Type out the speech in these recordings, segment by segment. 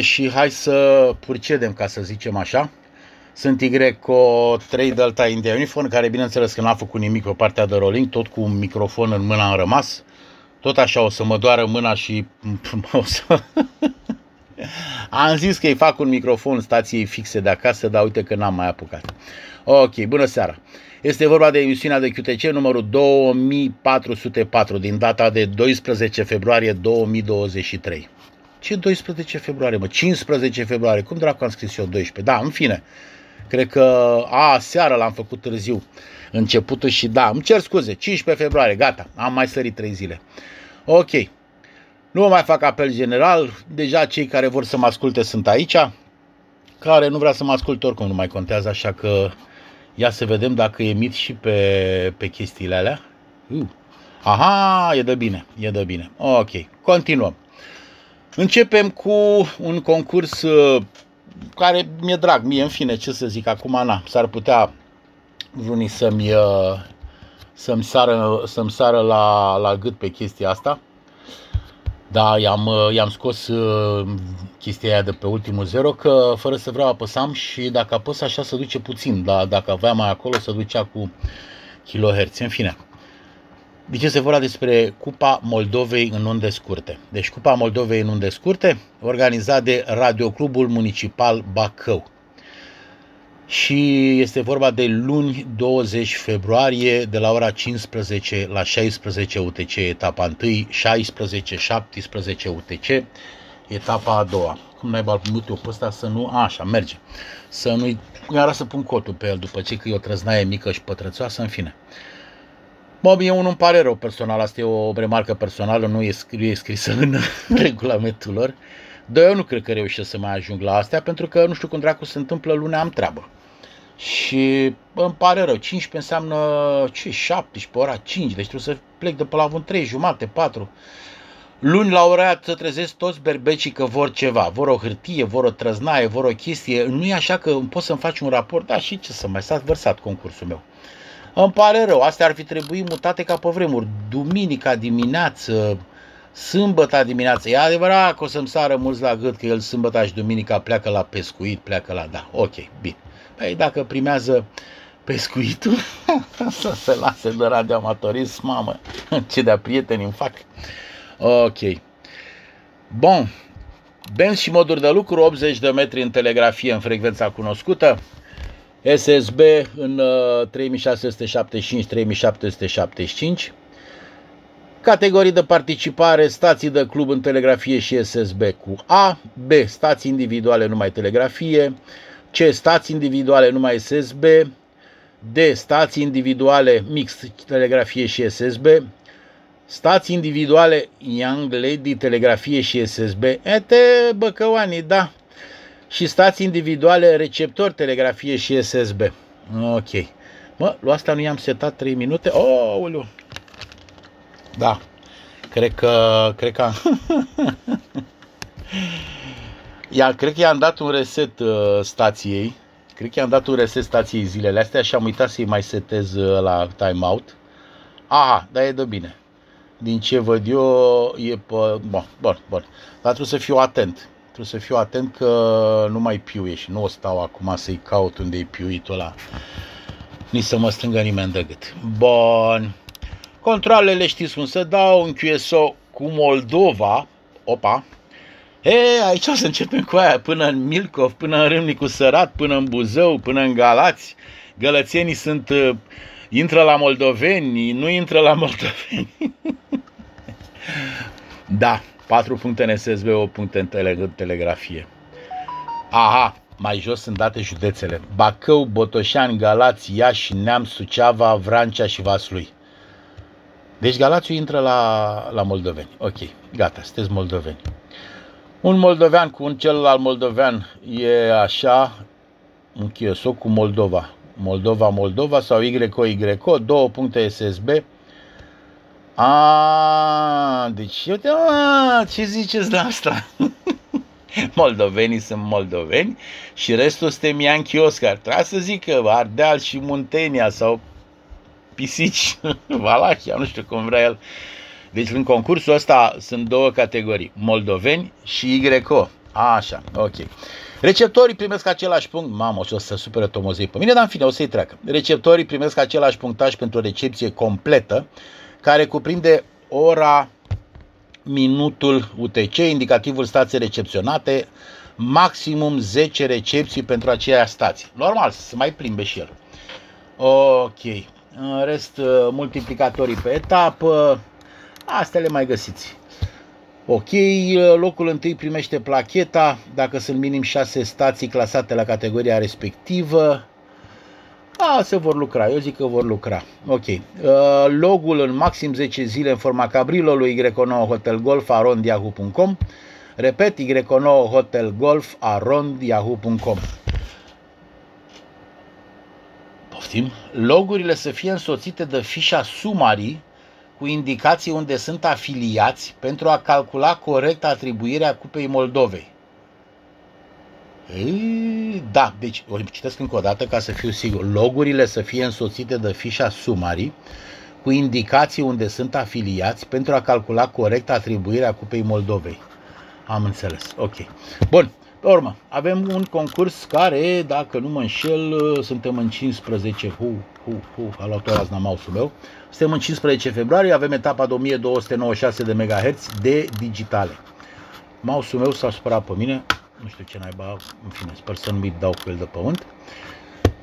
și hai să purcedem, ca să zicem așa. Sunt Yco 3 Delta India Uniform, care bineînțeles că n-a făcut nimic pe partea de rolling, tot cu un microfon în mână am rămas. Tot așa o să mă doară mâna și o să... am zis că îi fac un microfon stației fixe de acasă, dar uite că n-am mai apucat. Ok, bună seara. Este vorba de emisiunea de QTC numărul 2404 din data de 12 februarie 2023. Ce 12 februarie, mă? 15 februarie. Cum dracu am scris eu 12? Da, în fine. Cred că, a, seara l-am făcut târziu. Începutul și da, îmi cer scuze, 15 februarie, gata, am mai sărit 3 zile. Ok, nu mai fac apel general, deja cei care vor să mă asculte sunt aici, care nu vrea să mă asculte oricum nu mai contează, așa că ia să vedem dacă emit și pe, pe chestiile alea. Uh. Aha, e de bine, e de bine. Ok, continuăm. Începem cu un concurs uh, care mi-e drag, mie în fine, ce să zic, acum na, s-ar putea unii să-mi, uh, să-mi sară, să-mi sară la, la gât pe chestia asta. Da, i-am, uh, i-am scos chestia aia de pe ultimul zero, că fără să vreau apăsam și dacă apăs așa se duce puțin, dar dacă aveam mai acolo se ducea cu kilohertz. În fine, deci este vorba despre Cupa Moldovei în unde scurte. Deci Cupa Moldovei în unde scurte, organizat de Radioclubul Municipal Bacău. Și este vorba de luni 20 februarie de la ora 15 la 16 UTC, etapa 1, 16-17 UTC, etapa a doua. Cum n-ai balmut eu pe ăsta să nu... A, așa, merge. Să nu-i... Iar să pun cotul pe el după ce că e o trăznaie mică și pătrățoasă, în fine. Mă, mie unul îmi pare rău personal, asta e o remarcă personală, nu e, nu e scrisă în regulamentul lor. Dar eu nu cred că reușesc să mai ajung la astea, pentru că nu știu cum dracu se întâmplă, lunea am treabă. Și bă, îmi pare rău, 15 înseamnă ce, 17, ora 5, deci trebuie să plec de pe la un 3, jumate, 4. Luni la ora aia să trezesc toți berbecii că vor ceva, vor o hârtie, vor o trăznaie, vor o chestie. Nu e așa că poți să-mi faci un raport, da, și ce să mai s-a vărsat concursul meu. Îmi pare rău, astea ar fi trebuit mutate ca pe vremuri. Duminica dimineață, sâmbătă dimineață. E adevărat că o să-mi sară mulți la gât că el sâmbătă și duminica pleacă la pescuit, pleacă la... Da, ok, bine. Păi dacă primează pescuitul, să se lase de radioamatorism, mamă, ce de prieteni îmi fac. Ok. Bun. Benzi și moduri de lucru, 80 de metri în telegrafie în frecvența cunoscută, SSB în 3675-3775, categorii de participare, stații de club în telegrafie și SSB cu A, B, stații individuale numai telegrafie, C, stații individuale numai SSB, D, stații individuale mix telegrafie și SSB, stații individuale Young Lady telegrafie și SSB, ete băcăoanii, da, și stații individuale, receptor, telegrafie și SSB. Ok. Mă, lu asta nu i-am setat 3 minute? Oh, Da. Cred că... Cred că... Ia, cred că i-am dat un reset uh, stației. Cred că i-am dat un reset stației zilele astea și am uitat să-i mai setez uh, la timeout. Aha, dar e de bine. Din ce văd eu, e pe... Bun, bun, bun. Dar trebuie să fiu atent. Trebuie să fiu atent că nu mai piuie și nu o stau acum să-i caut unde e piuitul ăla. Nici să mă strângă nimeni de gât. Bun. Controlele știți cum să dau, un QSO cu Moldova. Opa. E, aici o să începem cu aia, până în Milcov, până în Râmnicu Sărat, până în Buzău, până în Galați. Gălățenii sunt, uh, intră la moldoveni, nu intră la moldoveni. da, 4 puncte în SSB, 8 puncte în tele- telegrafie. Aha, mai jos sunt date județele. Bacău, Botoșani, Galați, Iași, Neam, Suceava, Vrancea și Vaslui. Deci Galațiu intră la, la moldoveni. Ok, gata, sunteți moldoveni. Un moldovean cu un celălalt moldovean e așa, un chiosoc cu Moldova. Moldova, Moldova sau YO, YO, două puncte SSB, a, deci eu te... A, ce ziceți de asta? Moldovenii sunt moldoveni și restul suntem Ianchi Oscar. Trebuie să zic că Ardeal și Muntenia sau Pisici, Valahia, nu știu cum vrea el. Deci în concursul ăsta sunt două categorii, moldoveni și YO. Așa, ok. Receptorii primesc același punct. Mamă, o să supere Tomozei pe mine, dar în fine, o să-i treacă. Receptorii primesc același punctaj pentru o recepție completă, care cuprinde ora, minutul UTC, indicativul stației recepționate, maximum 10 recepții pentru aceeași stație. Normal, să se mai plimbe și el. Ok. În rest, multiplicatorii pe etapă, astea le mai găsiți. Ok, locul întâi primește placheta dacă sunt minim 6 stații clasate la categoria respectivă. A, se vor lucra, eu zic că vor lucra. Ok. Uh, logul în maxim 10 zile în forma cabrilului Y9 Hotel Golf arond yahoo.com. Repet, Y9 Hotel Golf arond yahoo.com. Poftim. Logurile să fie însoțite de fișa sumarii cu indicații unde sunt afiliați pentru a calcula corect atribuirea Cupei Moldovei. Ei, da, deci o citesc încă o dată ca să fiu sigur. Logurile să fie însoțite de fișa sumarii cu indicații unde sunt afiliați pentru a calcula corect atribuirea Cupei Moldovei. Am înțeles. Ok. Bun. Pe urmă, avem un concurs care, dacă nu mă înșel, suntem în 15, hu, hu, hu, a luat o razna mouse meu, suntem în 15 februarie, avem etapa de 1296 de MHz de digitale. Mouse-ul meu s-a supărat pe mine, nu știu ce naiba, în fine, sper să nu-mi dau cu el de pământ.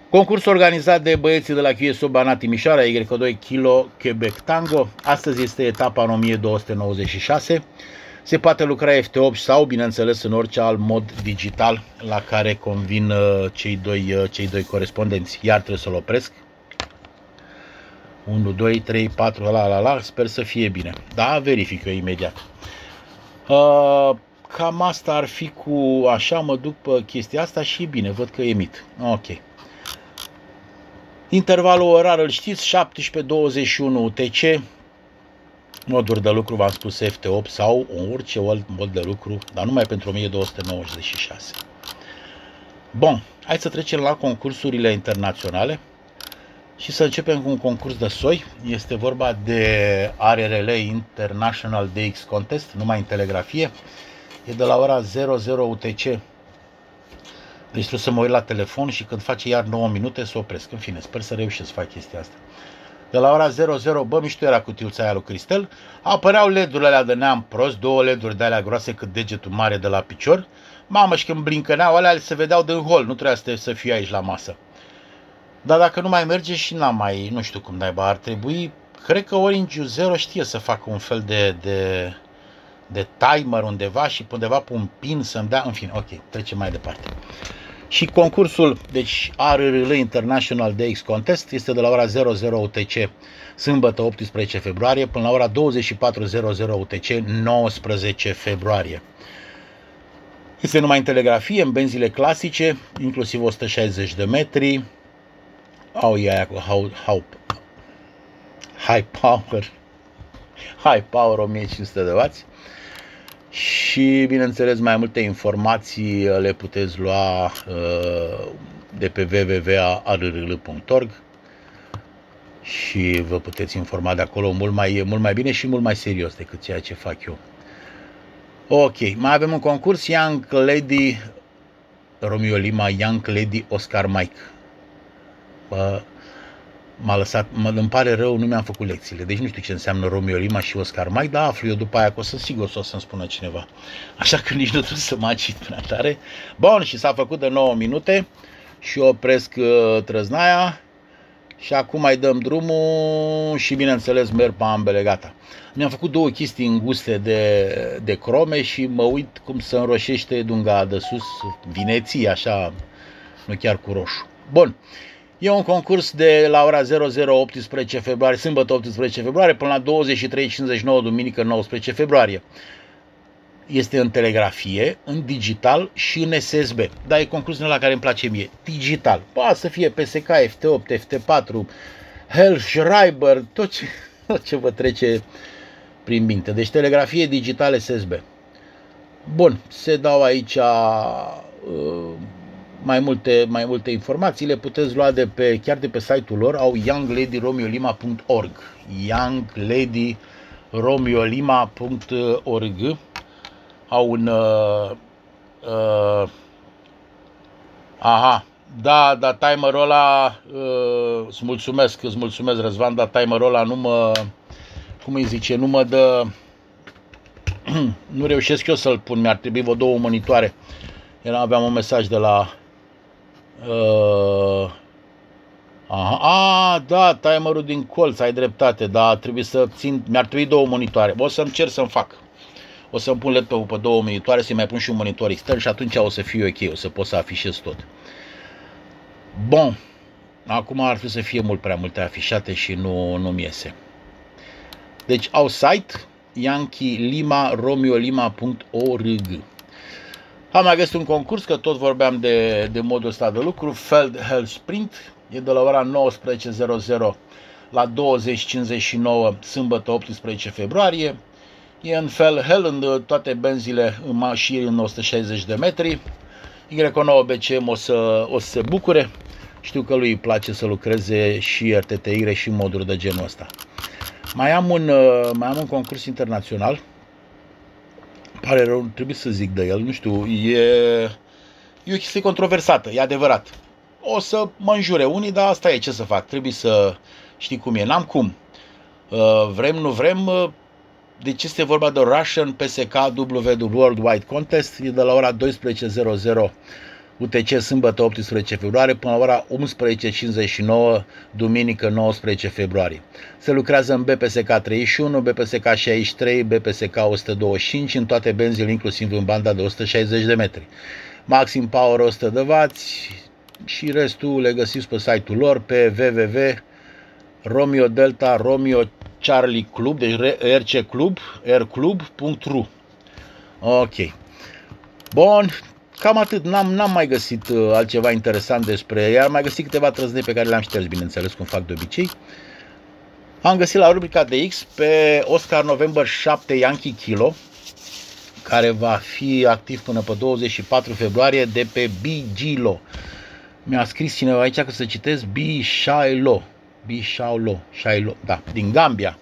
Concurs organizat de băieții de la QSO Banat Timișoara, Y2 Kilo Quebec Tango. Astăzi este etapa în 1296. Se poate lucra FT8 sau, bineînțeles, în orice alt mod digital la care convin uh, cei doi, uh, cei doi corespondenți. Iar trebuie să-l opresc. 1, 2, 3, 4, la la la, sper să fie bine. Da, verific eu imediat. Uh, cam asta ar fi cu așa, mă duc pe chestia asta și bine, văd că emit. Ok. Intervalul orar îl știți, 17-21 UTC, moduri de lucru, v-am spus FT8 sau orice alt mod de lucru, dar numai pentru 1296. Bun, hai să trecem la concursurile internaționale și să începem cu un concurs de soi. Este vorba de ARRL International DX Contest, numai în telegrafie. E de la ora 00 UTC. Deci trebuie să mă uit la telefon și când face iar 9 minute să opresc. În fine, sper să reușesc să fac chestia asta de la ora 00, bă, mișto era cutiuța aia lui Cristel, apăreau LED-urile alea de neam prost, două LED-uri de alea groase cât degetul mare de la picior, mamă, și când blincăneau alea se vedeau din hol, nu trebuia să, să fie aici la masă. Dar dacă nu mai merge și n-am mai, nu știu cum naiba, ar trebui, cred că Orange Zero știe să facă un fel de, de, de timer undeva și undeva pe un pin să-mi dea, în fine, ok, trecem mai departe. Și concursul, deci ARRL International DX Contest, este de la ora 00 UTC, sâmbătă 18 februarie, până la ora 24.00 UTC, 19 februarie. Este numai în telegrafie, în benzile clasice, inclusiv 160 de metri, au ei aia cu how, how, high power, high power 1500 de W și, bineînțeles, mai multe informații le puteți lua uh, de pe www.arrl.org și vă puteți informa de acolo mult mai, mult mai bine și mult mai serios decât ceea ce fac eu. Ok, mai avem un concurs Young Lady Romeo Lima, Young Lady Oscar Mike. Bă, m-a lăsat, mă, îmi pare rău, nu mi-am făcut lecțiile, deci nu știu ce înseamnă Romeo Lima și Oscar Mike, dar aflu eu după aia că o să sigur să o să-mi spună cineva. Așa că nici nu trebuie să mă acit prea tare. Bun, și s-a făcut de 9 minute și opresc uh, trăznaia și acum mai dăm drumul și bineînțeles merg pe ambele, gata. Mi-am făcut două chestii înguste de, de crome și mă uit cum se înroșește dunga de sus, vineții, așa, nu chiar cu roșu. Bun. E un concurs de la ora 00 18 februarie, sâmbătă 18 februarie, până la 23.59 duminică 19 februarie. Este în telegrafie, în digital și în SSB. Dar e concursul la care îmi place mie. Digital. Poate să fie PSK, FT8, FT4, Schreiber, tot ce, tot ce vă trece prin minte. Deci telegrafie digital SSB. Bun, se dau aici uh, mai multe, mai multe informații le puteți lua de pe, chiar de pe site-ul lor, au youngladyromeolima.org youngladyromeolima.org au un, uh, Uh, aha, da, da, timerul ăla, uh, îți mulțumesc, îți mulțumesc, Răzvan, dar timerul ăla nu mă, cum îi zice, nu mă dă, nu reușesc eu să-l pun, mi-ar trebui vreo două monitoare. Era, aveam un mesaj de la, uh, aha, a, da, timerul din colț, ai dreptate, da, trebuie să țin, mi-ar trebui două monitoare, o să cer să-mi fac. O să-mi pun laptopul pe două monitoare, să-i mai pun și un monitor extern și atunci o să fie ok, o să pot să afișez tot. Bun. Acum ar fi să fie mult prea multe afișate și nu, nu-mi iese. Deci au site Yankee Lima romeolima.org Am mai găsit un concurs, că tot vorbeam de, de modul ăsta de lucru, Feld Hell Sprint, e de la ora 19.00 la 20.59 sâmbătă 18 februarie. E în Fel Hell în toate benzile în mașini în 160 de metri. Y9 BCM o să, o să se bucure. Știu că lui îi place să lucreze și RTTI și moduri de genul ăsta. Mai am un, uh, mai am un concurs internațional. Pare rău, trebuie să zic de el, nu știu, e, e o chestie controversată, e adevărat. O să mă înjure unii, dar asta e ce să fac, trebuie să știi cum e, n-am cum. Uh, vrem, nu vrem, uh, deci este vorba de Russian PSK WW Worldwide Contest, e de la ora 12.00 UTC sâmbătă 18 februarie până la ora 11.59 duminică 19 februarie. Se lucrează în BPSK 31, BPSK 63, BPSK 125 în toate benzile inclusiv în banda de 160 de metri. Maxim Power 100 de W și restul le găsiți pe site-ul lor pe www Romeo Delta Romeo Charlie Club, deci RC Club, rclub.ru. Ok. Bun, cam atât. N-am, n-am mai găsit uh, altceva interesant despre ea. Am mai găsit câteva trăznei pe care le-am șters, bineînțeles, cum fac de obicei. Am găsit la rubrica de X pe Oscar November 7 Yankee Kilo, care va fi activ până pe 24 februarie de pe Bigilo. Mi-a scris cineva aici că să citesc Bishailo. Bishailo, Shailo, da, din Gambia.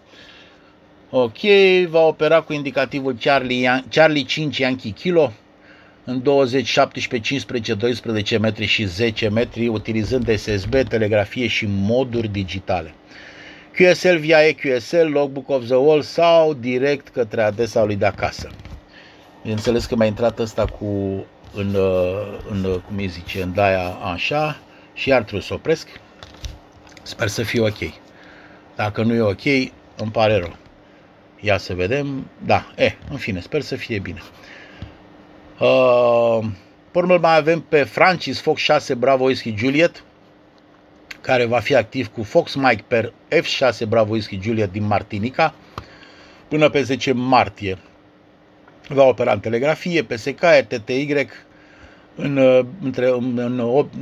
Ok, va opera cu indicativul Charlie, Charlie 5 Yankee Kilo în 20, 17, 15, 12 metri și 10 metri, utilizând SSB, telegrafie și moduri digitale. QSL via EQSL, Logbook of the Wall sau direct către adresa lui de acasă. Bineînțeles că mi-a intrat ăsta cu în, în, cum îi zice, în daia așa și iar trebuie să opresc. Sper să fie ok. Dacă nu e ok, îmi pare rău. Ia să vedem. Da, e, în fine, sper să fie bine. Uh, urmă mai avem pe Francis Fox 6 Bravo Whisky Juliet, care va fi activ cu Fox Mike per F6 Bravo Whisky Juliet din Martinica până pe 10 martie. Va opera în telegrafie, PSK, RTTY în, uh, între, în,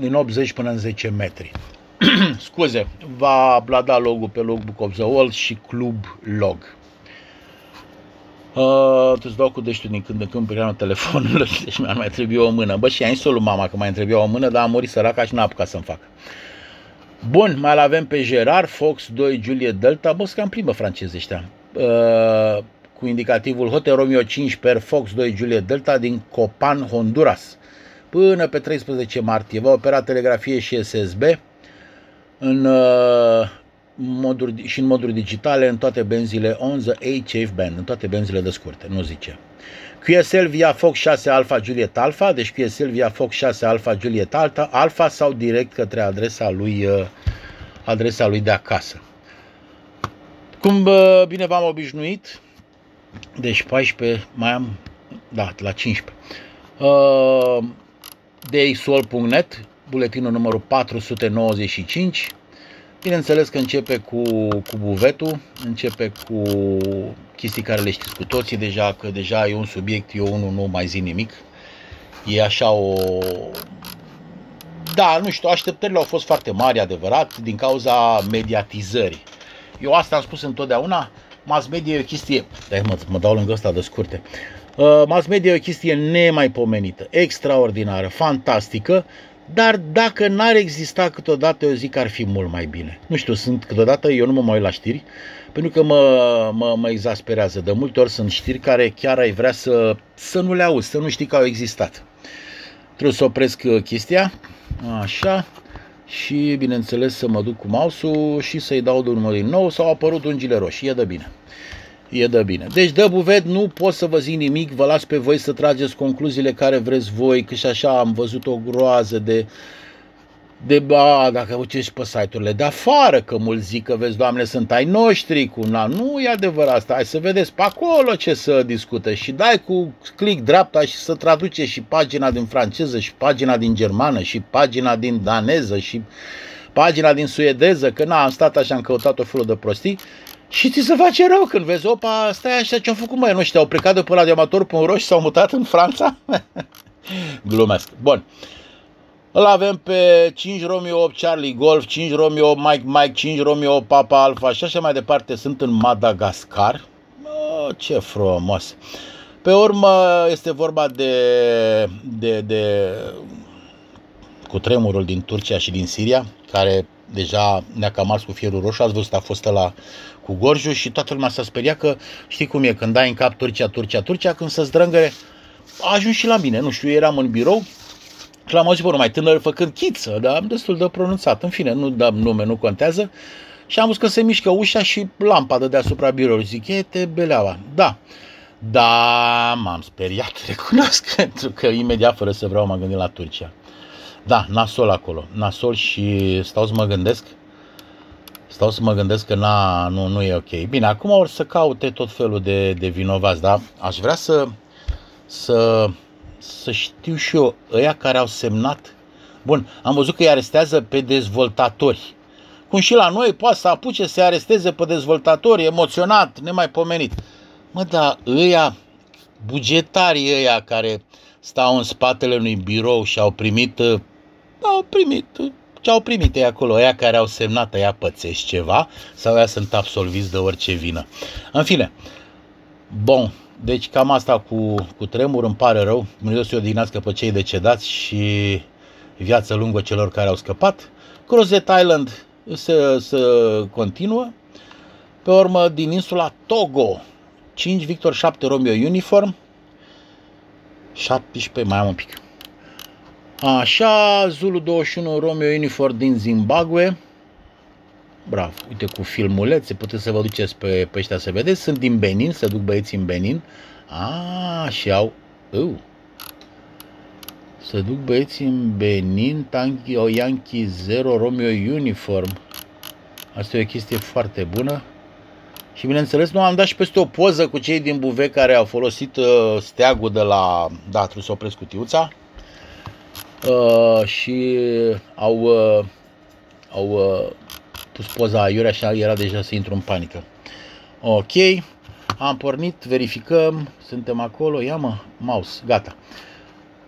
în 80 până în 10 metri. Scuze, va blada logul pe Logbook of the Wall și Club Log. Uh, îți dau cu deștiul din când în când pe telefonul, deci mi-ar mai trebui o mână. Bă, și ai lui mama că mai trebuie o mână, dar a murit săraca și n-a apucat să-mi fac. Bun, mai avem pe Gerard, Fox 2, Juliet Delta, bă, cam plimbă francezi ăștia. Uh, cu indicativul Hotel Romeo 5 per Fox 2 Juliet Delta din Copan, Honduras. Până pe 13 martie va opera telegrafie și SSB în uh, moduri, și în moduri digitale în toate benzile on the HF band, în toate benzile de scurte, nu zice. QSL via Fox 6 Alpha Juliet Alpha, deci QSL via Fox 6 Alpha Juliet Alpha, Alpha sau direct către adresa lui, uh, adresa lui de acasă. Cum uh, bine v-am obișnuit, deci 14, mai am, da, la 15. Uh, DXOL.net, buletinul numărul 495, Bineînțeles că începe cu, cu buvetul, începe cu chestii care le știți cu toții deja, că deja e un subiect, eu unul nu mai zi nimic. E așa o... Da, nu știu, așteptările au fost foarte mari, adevărat, din cauza mediatizării. Eu asta am spus întotdeauna, mass media e o chestie... Dai mă, mă dau lângă ăsta de scurte. Uh, mass media e o chestie nemaipomenită, extraordinară, fantastică, dar dacă n-ar exista câteodată, eu zic că ar fi mult mai bine. Nu știu, sunt câteodată, eu nu mă mai uit la știri, pentru că mă, mă, mă exasperează. De multe ori sunt știri care chiar ai vrea să, să nu le auzi, să nu știi că au existat. Trebuie să opresc uh, chestia, așa, și bineînțeles să mă duc cu mouse-ul și să-i dau drumul din nou, s-au apărut ungile roșii, e de bine. E de bine. Deci, de buvet, nu pot să vă zic nimic, vă las pe voi să trageți concluziile care vreți voi, că și așa am văzut o groază de de ba, dacă ucești pe site-urile de afară, că mulți zic că vezi, doamne, sunt ai noștri, cu na, nu e adevărat asta, hai să vedeți pe acolo ce să discută și dai cu click dreapta și să traduce și pagina din franceză și pagina din germană și pagina din daneză și pagina din suedeză, că na, am stat așa, am căutat o felul de prostii și ți se face rău când vezi, opa, stai așa, ce-au făcut mai noștri, au plecat de pe radioamator.ro și s-au mutat în Franța? Glumesc. Bun. Îl avem pe 5 Romeo 8 Charlie Golf, 5 Romeo Mike Mike, 5 Romeo Papa Alpha și așa mai departe. Sunt în Madagascar. Oh, ce frumos! Pe urmă este vorba de, de, de cu tremurul din Turcia și din Siria, care deja ne-a cam ars cu fierul roșu. Ați văzut, a fost la cu Gorju și toată lumea s-a speriat că știi cum e, când dai în cap Turcia, Turcia, Turcia, când se zdrângăre, a ajuns și la mine, nu știu, eram în birou, și l-am auzit pe mai tânăr făcând chiță, dar destul de pronunțat. În fine, nu dăm nume, nu contează. Și am văzut că se mișcă ușa și lampa de deasupra biroului. Zic, e te beleaua. Da. Da, m-am speriat, recunosc, pentru că imediat, fără să vreau, m-am gândit la Turcia. Da, nasol acolo. Nasol și stau să mă gândesc. Stau să mă gândesc că na, nu, nu e ok. Bine, acum or să caute tot felul de, de vinovați, da? Aș vrea să, să să știu și eu, ăia care au semnat. Bun, am văzut că îi arestează pe dezvoltatori. Cum și la noi poate să apuce să aresteze pe dezvoltatori, emoționat, nemaipomenit. Mă, dar ăia, bugetarii ăia care stau în spatele unui birou și au primit, uh, au primit uh, ce au primit ei acolo, ăia care au semnat, ăia pățești ceva sau ăia sunt absolviți de orice vină. În fine, bun, deci cam asta cu, cu tremur, îmi pare rău. Dumnezeu să-i odihnească pe cei decedați și viață lungă celor care au scăpat. Crozet Island se, se continuă. Pe urmă, din insula Togo, 5 Victor 7 Romeo Uniform, 17, mai am un pic. Așa, Zulu 21 Romeo Uniform din Zimbabwe, Bravo. Uite, cu filmulețe, puteți să vă duceți pe, pe ăștia să vedeți. Sunt din Benin, se duc băieții în Benin. A, și au... Uh, să duc băieții în Benin, Tanki, o Yankee 0, Romeo Uniform. Asta e o chestie foarte bună. Și bineînțeles, nu am dat și peste o poză cu cei din Buve care au folosit uh, steagul de la... Da, trebuie să opresc cutiuța. Uh, și au... Uh, au uh, pus poza aiurea și era deja să intru în panică. Ok, am pornit, verificăm, suntem acolo, ia mă, mouse, gata.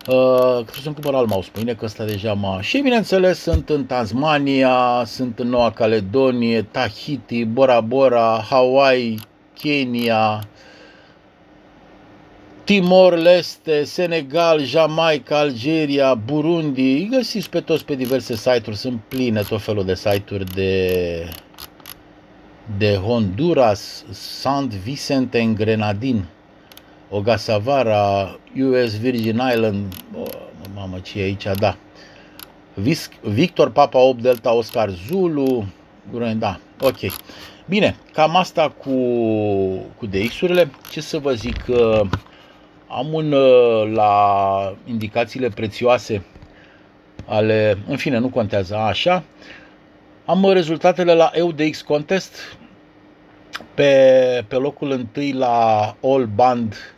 Uh, trebuie să-mi cumpăr alt mouse mâine, că ăsta deja m-a... Și bineînțeles sunt în Tasmania, sunt în Noua Caledonie, Tahiti, Bora Bora, Hawaii, Kenya, Timor-Leste, Senegal, Jamaica, Algeria, Burundi, îi găsiți pe toți pe diverse site-uri, sunt pline tot felul de site-uri de, de Honduras, St. Vicente în Grenadin, Ogasavara, US Virgin Island, oh, mamă ce e aici, da, Victor Papa 8 Delta Oscar Zulu, da, ok. Bine, cam asta cu, cu DX-urile. Ce să vă zic, uh, am un uh, la indicațiile prețioase ale, în fine, nu contează, așa. Am rezultatele la EUDX Contest pe, pe locul întâi la All Band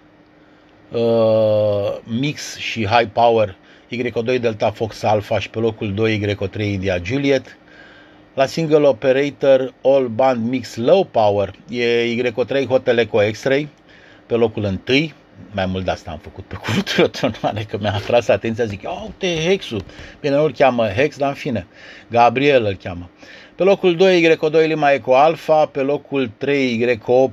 uh, Mix și High Power YO2 Delta Fox Alpha și pe locul 2 YO3 India Juliet. La Single Operator All Band Mix Low Power e YO3 Hotel Echo X-Ray pe locul întâi mai mult de asta am făcut pe cuvântul tronare, că mi-a atras atenția, zic, ia uite Hexul, bine, nu-l cheamă Hex, dar în fine, Gabriel îl cheamă. Pe locul 2, Y2 Lima Eco Alpha, pe locul 3, Y8,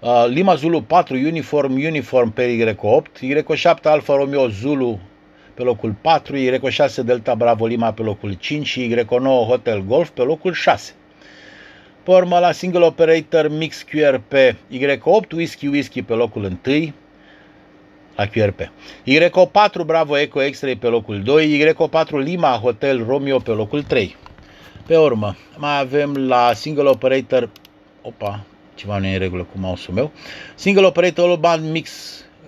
uh, Lima Zulu 4, Uniform, Uniform pe Y8, Y7 Alfa Romeo Zulu pe locul 4, Y6 Delta Bravo Lima pe locul 5 și Y9 Hotel Golf pe locul 6. Pe urmă la single operator mix QRP Y8 Whisky Whisky pe locul 1, la QRP. Y4 Bravo Eco X-Ray pe locul 2, Y4 Lima Hotel Romeo pe locul 3. Pe urmă, mai avem la single operator, opa, ceva nu e în regulă cu mouse-ul meu, single operator all band mix,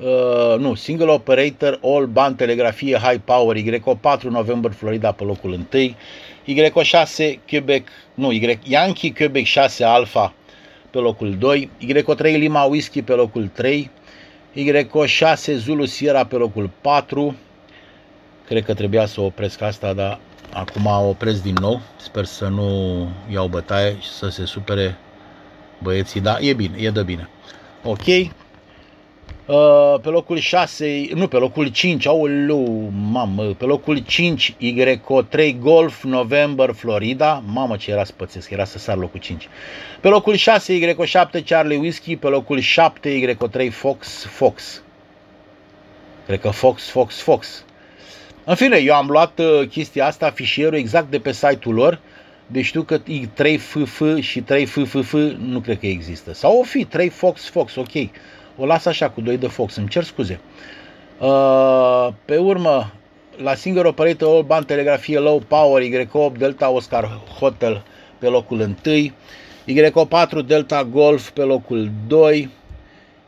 uh, nu, single operator all band telegrafie high power, Y4 November Florida pe locul 1, Y6 Quebec, nu, y, Yankee Quebec 6 Alpha pe locul 2, Y3 Lima Whisky pe locul 3, Y6 Zulu Sierra pe locul 4. Cred că trebuia să opresc asta, dar acum o opresc din nou. Sper să nu iau bătaie și să se supere băieții, dar e bine, e de bine. Ok. Uh, pe locul 6, nu, pe locul 5, aoleu, mamă, pe locul 5, Y3 Golf, November, Florida, mamă ce era spățesc, era să sar locul 5. Pe locul 6, Y7 Charlie Whiskey, pe locul 7, Y3 Fox, Fox. Cred că Fox, Fox, Fox. În fine, eu am luat uh, chestia asta, fișierul exact de pe site-ul lor, deci știu că 3 FF și 3 FFF nu cred că există. Sau o fi 3 Fox, Fox, ok o las așa cu 2 de Fox, îmi cer scuze. Uh, pe urmă, la single operator all band telegrafie low power Y8 Delta Oscar Hotel pe locul 1, Y4 Delta Golf pe locul 2,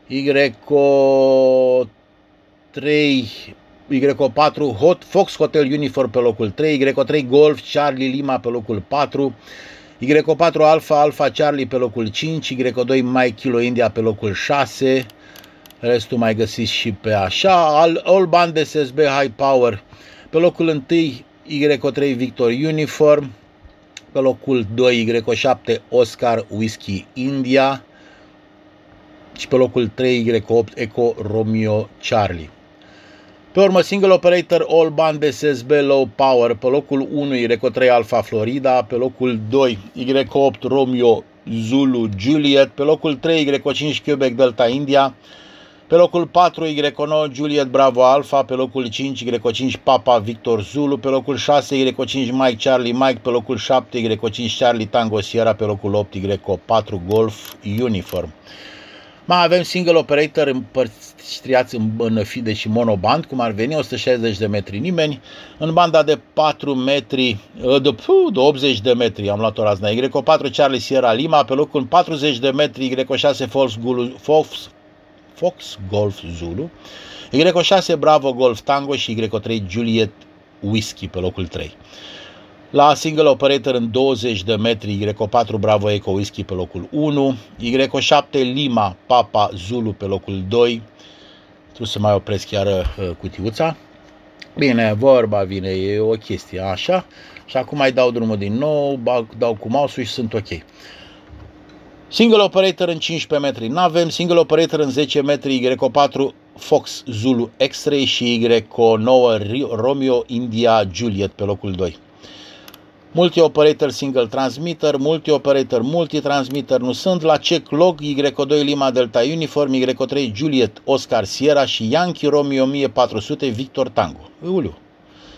Y3 Y4 Hot Fox Hotel Uniform pe locul 3, Y3 Golf Charlie Lima pe locul 4, Y4 Alpha Alpha Charlie pe locul 5, Y2 Mike Kilo India pe locul 6, Restul mai găsiți și pe așa. All, all band SSB High Power. Pe locul 1 Y3 Victor Uniform. Pe locul 2 Y7 Oscar Whisky India. Și pe locul 3 Y8 Eco Romeo Charlie. Pe urmă, single operator all band SSB low power. Pe locul 1 Y3 Alpha Florida. Pe locul 2 Y8 Romeo Zulu Juliet. Pe locul 3 Y5 Quebec Delta India. Pe locul 4 Y9 Juliet Bravo Alpha, pe locul 5 Y5 Papa Victor Zulu, pe locul 6 Y5 Mike Charlie Mike, pe locul 7 Y5 Charlie Tango Sierra, pe locul 8 Y4 Golf Uniform. Mai avem single operator împărțiați în, în fide și monoband, cum ar veni 160 de metri nimeni, în banda de 4 metri, de, de 80 de metri, am luat o razna, Y4 Charlie Sierra Lima, pe locul 40 de metri, Y6 False, False Fox Golf Zulu, Y6 Bravo Golf Tango și Y3 Juliet Whisky pe locul 3. La single operator în 20 de metri, Y4 Bravo Eco Whisky pe locul 1, Y7 Lima Papa Zulu pe locul 2, trebuie să mai opresc chiar uh, cutiuța. Bine, vorba vine, e o chestie așa. Și acum mai dau drumul din nou, dau cu mouse și sunt ok. Single operator în 15 metri n-avem, single operator în 10 metri Y4 Fox Zulu X-Ray și Y9 Romeo India Juliet pe locul 2. Multi-operator single transmitter, multi-operator multi-transmitter nu sunt la check log Y2 Lima Delta Uniform, Y3 Juliet Oscar Sierra și Yankee Romeo 1400 Victor Tango. Uliu.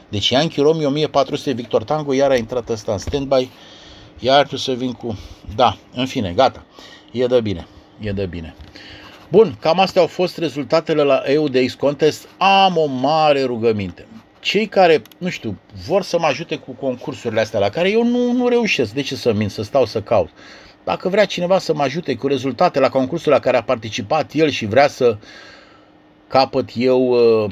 Deci Yankee Romeo 1400 Victor Tango iar a intrat ăsta în standby iar tu să vin cu... Da, în fine, gata. E de bine. E de bine. Bun, cam astea au fost rezultatele la EUDX Contest. Am o mare rugăminte. Cei care, nu știu, vor să mă ajute cu concursurile astea la care eu nu, nu reușesc. De ce să min, să stau să caut? Dacă vrea cineva să mă ajute cu rezultate la concursul la care a participat el și vrea să capăt eu uh,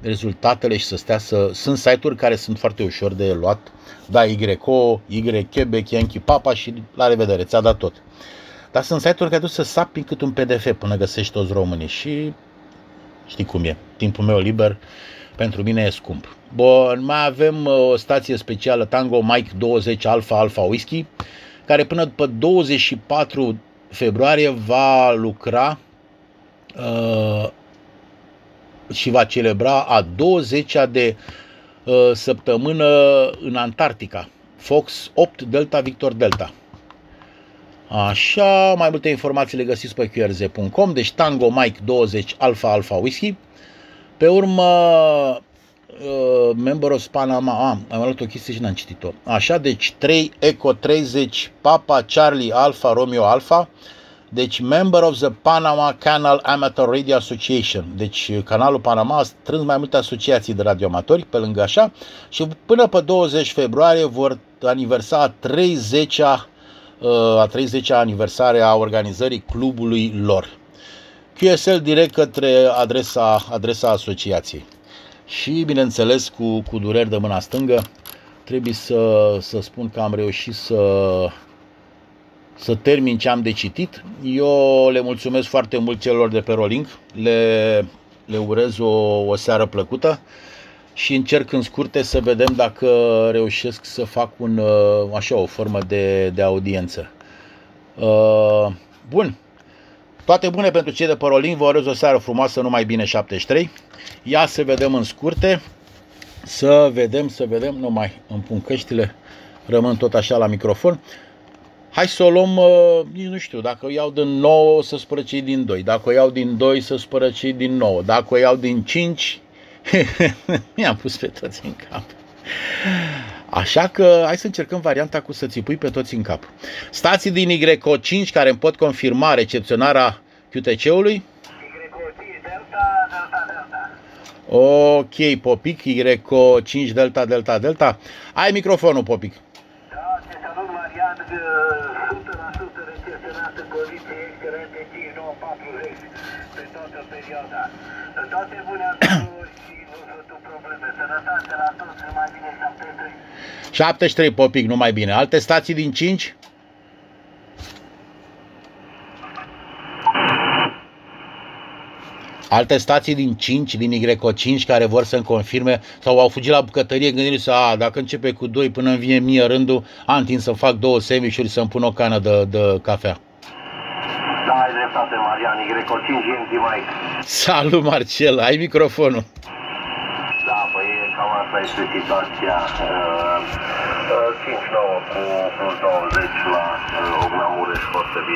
rezultatele și să stea să... Sunt site-uri care sunt foarte ușor de luat. Da, YO, Y, Quebec, Yankee, Papa și la revedere, ți-a dat tot. Dar sunt site-uri care duc să sapi cât un PDF până găsești toți românii și știi cum e. Timpul meu liber pentru mine e scump. Bun, mai avem uh, o stație specială Tango Mike 20 Alpha Alpha Whisky, care până după 24 februarie va lucra uh, și va celebra a 20-a de uh, săptămână în Antarctica. Fox 8 Delta Victor Delta. Așa, mai multe informații le găsiți pe qrz.com, deci Tango Mike 20 Alpha Alpha Whisky. Pe urmă, uh, Member of Panama, ah, am luat o chestie și n-am citit-o. Așa, deci 3 Eco 30 Papa Charlie Alpha Romeo Alpha, deci Member of the Panama Canal Amateur Radio Association. Deci canalul Panama a strâns mai multe asociații de radioamatori pe lângă așa și până pe 20 februarie vor aniversa a 30-a uh, a 30-a aniversare a organizării clubului lor. QSL direct către adresa, adresa asociației. Și, bineînțeles, cu, cu dureri de mâna stângă, trebuie să, să spun că am reușit să, să termin ce am de citit. Eu le mulțumesc foarte mult celor de pe Rolling, le, le urez o, o seară plăcută și încerc în scurte să vedem dacă reușesc să fac un, așa, o formă de, de audiență. Uh, bun, toate bune pentru cei de pe Rolling, vă urez o seară frumoasă, numai bine 73. Ia să vedem în scurte, să vedem, să vedem, nu mai îmi pun căștile, rămân tot așa la microfon. Hai să o luăm, uh, nici nu știu, dacă o iau din 9 să spără cei din 2, dacă o iau din 2 să spără cei din 9, dacă o iau din 5, mi-am pus pe toți în cap. Așa că hai să încercăm varianta cu să-ți pui pe toți în cap. Stații din YO5 care îmi pot confirma recepționarea QTC-ului. Ok, Popic, YO5 Delta Delta Delta. Ai microfonul, Popic. Da, te salut, Marian, 100% recepționat în condiții excelente 5940 pe toată perioada. Toate bune antrenori și nu sunt probleme. Sănătate la toți, mai bine 73. 73 Popic, nu mai bine. Alte stații din 5? Alte stații din 5, din YO5 care vor să-mi confirme sau au fugit la bucătărie gândindu-se, a, dacă începe cu 2 până îmi vine mie rândul, am timp să fac două sandwich să-mi pun o cană de, de cafea. Da, ai dreptate, Marian, Y5 GMT Mike. Salut Marcel, ai microfonul. Da, păi cam asta este situația. Uh, uh, 5-9 cu plus 20 la uh, Ogna Mureș, foarte bine.